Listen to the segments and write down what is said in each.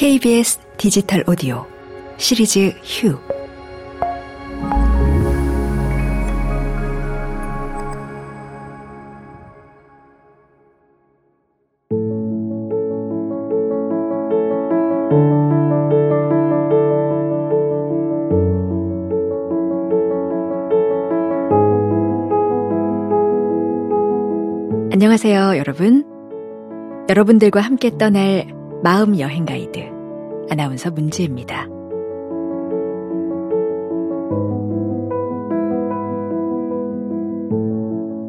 KBS 디지털 오디오 시리즈 휴 안녕하세요, 여러분. 여러분들과 함께 떠날 마음 여행 가이드 아나운서 문지입니다.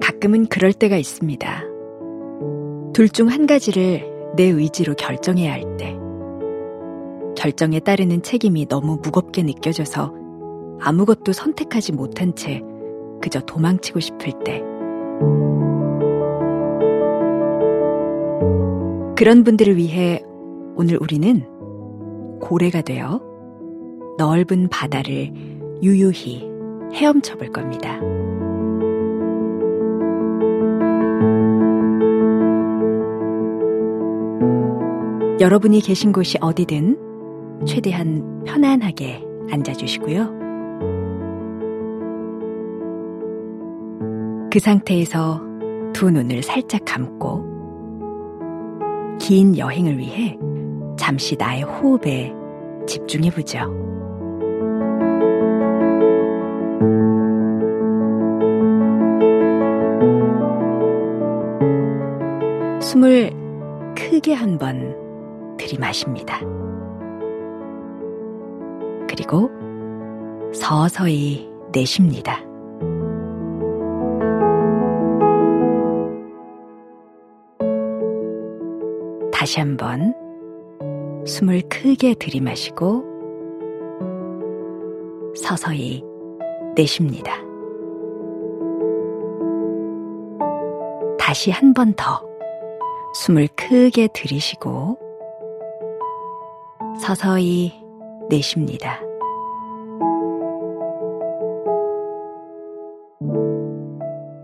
가끔은 그럴 때가 있습니다. 둘 중 한 가지를 내 의지로 결정해야 할 때. 결정에 따르는 책임이 너무 무겁게 느껴져서 아무것도 선택하지 못한 채 그저 도망치고 싶을 때. 그런 분들을 위해 오늘 우리는 고래가 되어 넓은 바다를 유유히 헤엄쳐 볼 겁니다. 여러분이 계신 곳이 어디든 최대한 편안하게 앉아주시고요. 그 상태에서 두 눈을 살짝 감고 긴 여행을 위해 잠시 나의 호흡에 집중해 보죠. 숨을 크게 한 번 들이마십니다. 그리고 서서히 내쉽니다. 다시 한번 숨을 크게 들이마시고 서서히 내쉽니다. 다시 한 번 더 숨을 크게 들이시고 서서히 내쉽니다.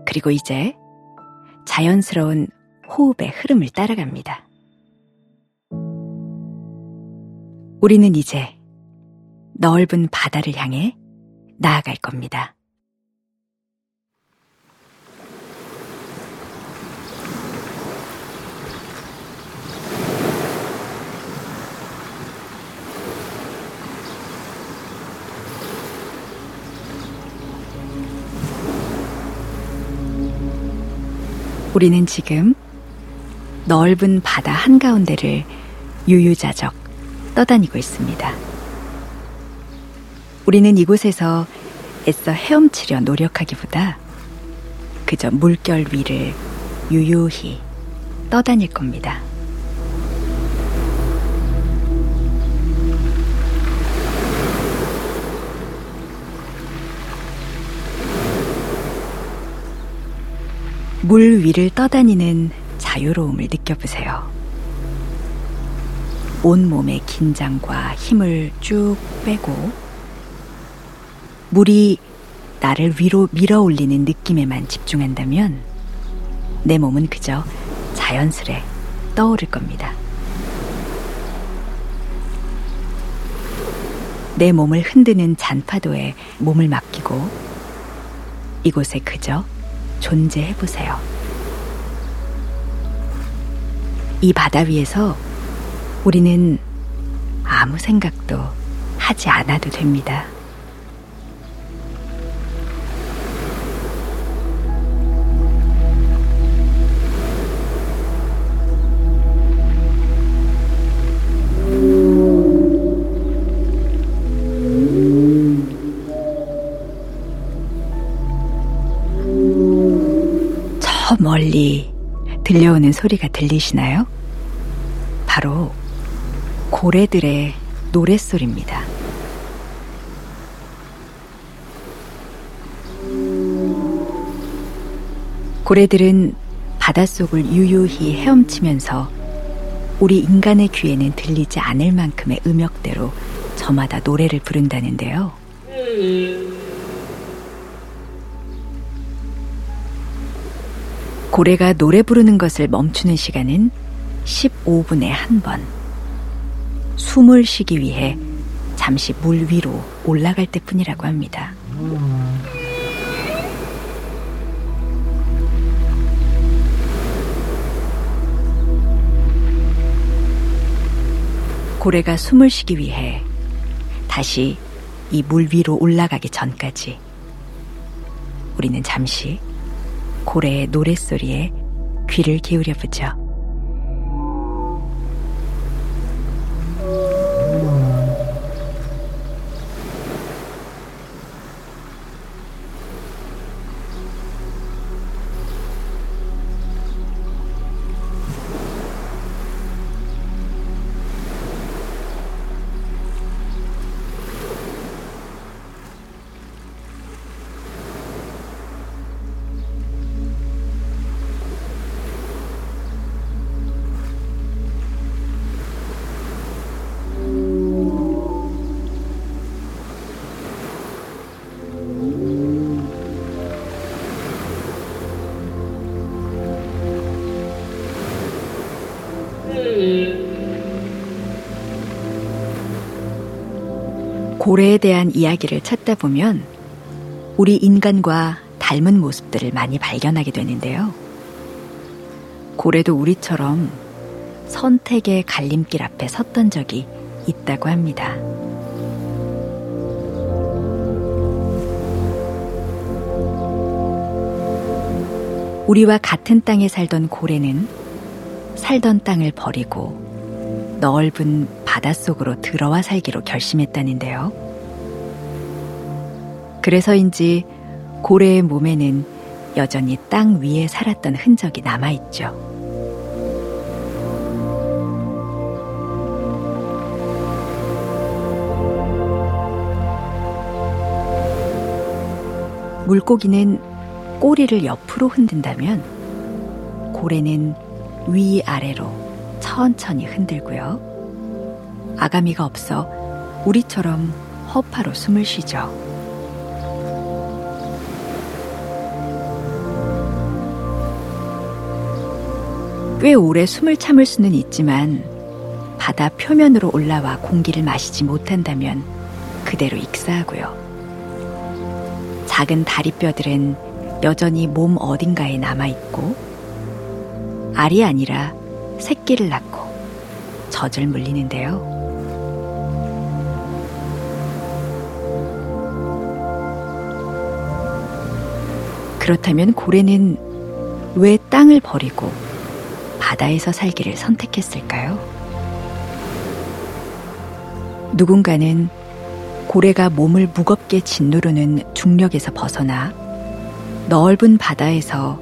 그리고 이제 자연스러운 호흡의 흐름을 따라갑니다. 우리는 이제 넓은 바다를 향해 나아갈 겁니다. 우리는 지금 넓은 바다 한가운데를 유유자적 떠다니고 있습니다. 우리는 이곳에서 애써 헤엄치려 노력하기보다 그저 물결 위를 유유히 떠다닐 겁니다. 물 위를 떠다니는 자유로움을 느껴보세요. 온몸의 긴장과 힘을 쭉 빼고 물이 나를 위로 밀어 올리는 느낌에만 집중한다면 내 몸은 그저 자연스레 떠오를 겁니다. 내 몸을 흔드는 잔파도에 몸을 맡기고 이곳에 그저 존재해 보세요. 이 바다 위에서 우리는 아무 생각도 하지 않아도 됩니다. 저 멀리 들려오는 소리가 들리시나요? 바로 고래들의 노랫소리입니다. 고래들은 바닷속을 유유히 헤엄치면서 우리 인간의 귀에는 들리지 않을 만큼의 음역대로 저마다 노래를 부른다는데요. 고래가 노래 부르는 것을 멈추는 시간은 15분에 한 번. 숨을 쉬기 위해 잠시 물 위로 올라갈 때 뿐이라고 합니다. 고래가 숨을 쉬기 위해 다시 이 물 위로 올라가기 전까지 우리는 잠시 고래의 노랫소리에 귀를 기울여 보죠. 고래에 대한 이야기를 찾다 보면 우리 인간과 닮은 모습들을 많이 발견하게 되는데요. 고래도 우리처럼 선택의 갈림길 앞에 섰던 적이 있다고 합니다. 우리와 같은 땅에 살던 고래는 살던 땅을 버리고 넓은 바닷속으로 들어와 살기로 결심했다는데요. 그래서인지 고래의 몸에는 여전히 땅 위에 살았던 흔적이 남아있죠. 물고기는 꼬리를 옆으로 흔든다면 고래는 위아래로 천천히 흔들고요. 아가미가 없어 우리처럼 허파로 숨을 쉬죠. 꽤 오래 숨을 참을 수는 있지만 바다 표면으로 올라와 공기를 마시지 못한다면 그대로 익사하고요. 작은 다리뼈들은 여전히 몸 어딘가에 남아있고 알이 아니라 새끼를 낳고 젖을 물리는데요. 그렇다면 고래는 왜 땅을 버리고 바다에서 살기를 선택했을까요? 누군가는 고래가 몸을 무겁게 짓누르는 중력에서 벗어나 넓은 바다에서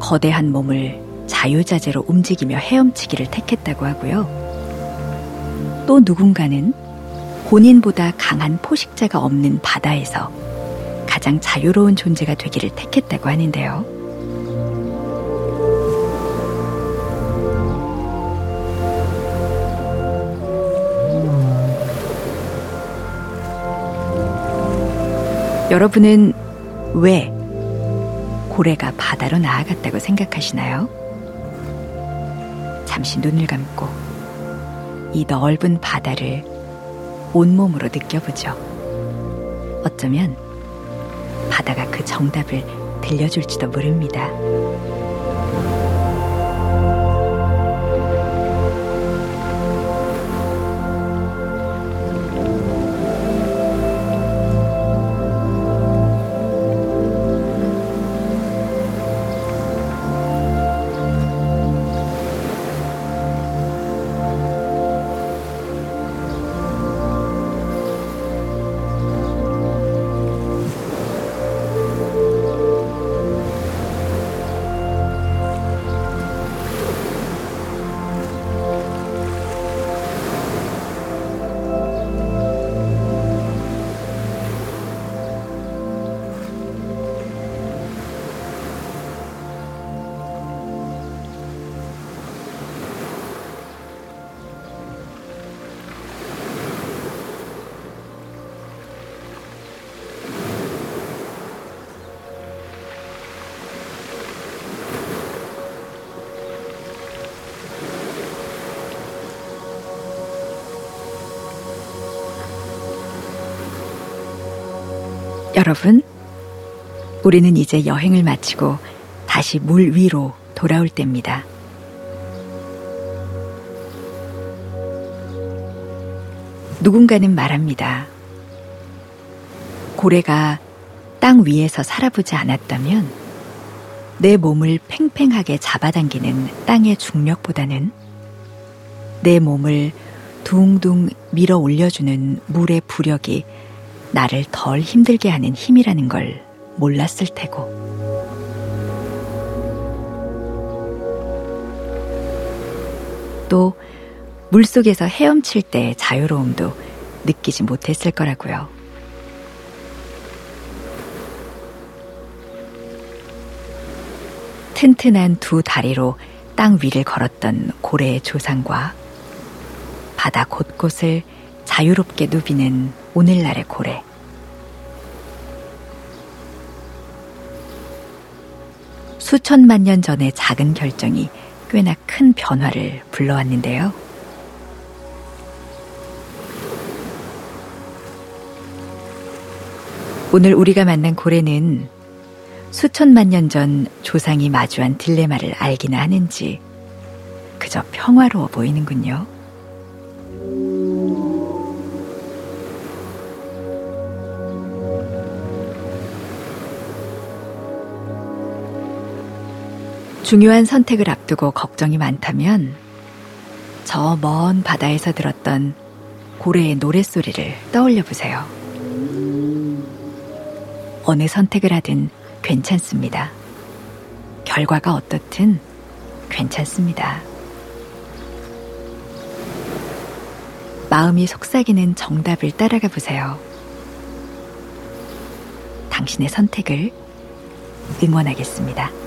거대한 몸을 자유자재로 움직이며 헤엄치기를 택했다고 하고요. 또 누군가는 본인보다 강한 포식자가 없는 바다에서 가장 자유로운 존재가 되기를 택했다고 하는데요. 여러분은 왜 고래가 바다로 나아갔다고 생각하시나요? 잠시 눈을 감고 이 넓은 바다를 온몸으로 느껴보죠. 어쩌면 바다가 그 정답을 들려줄지도 모릅니다. 여러분, 우리는 이제 여행을 마치고 다시 물 위로 돌아올 때입니다. 누군가는 말합니다. 고래가 땅 위에서 살아보지 않았다면 내 몸을 팽팽하게 잡아당기는 땅의 중력보다는 내 몸을 둥둥 밀어 올려주는 물의 부력이 나를 덜 힘들게 하는 힘이라는 걸 몰랐을 테고. 또 물속에서 헤엄칠 때 자유로움도 느끼지 못했을 거라고요. 튼튼한 두 다리로 땅 위를 걸었던 고래의 조상과 바다 곳곳을 자유롭게 누비는 오늘날의 고래. 수천만 년 전의 작은 결정이 꽤나 큰 변화를 불러왔는데요. 오늘 우리가 만난 고래는 수천만 년 전 조상이 마주한 딜레마를 알기나 하는지 그저 평화로워 보이는군요. 중요한 선택을 앞두고 걱정이 많다면 저 먼 바다에서 들었던 고래의 노랫소리를 떠올려 보세요. 어느 선택을 하든 괜찮습니다. 결과가 어떻든 괜찮습니다. 마음이 속삭이는 정답을 따라가 보세요. 당신의 선택을 응원하겠습니다.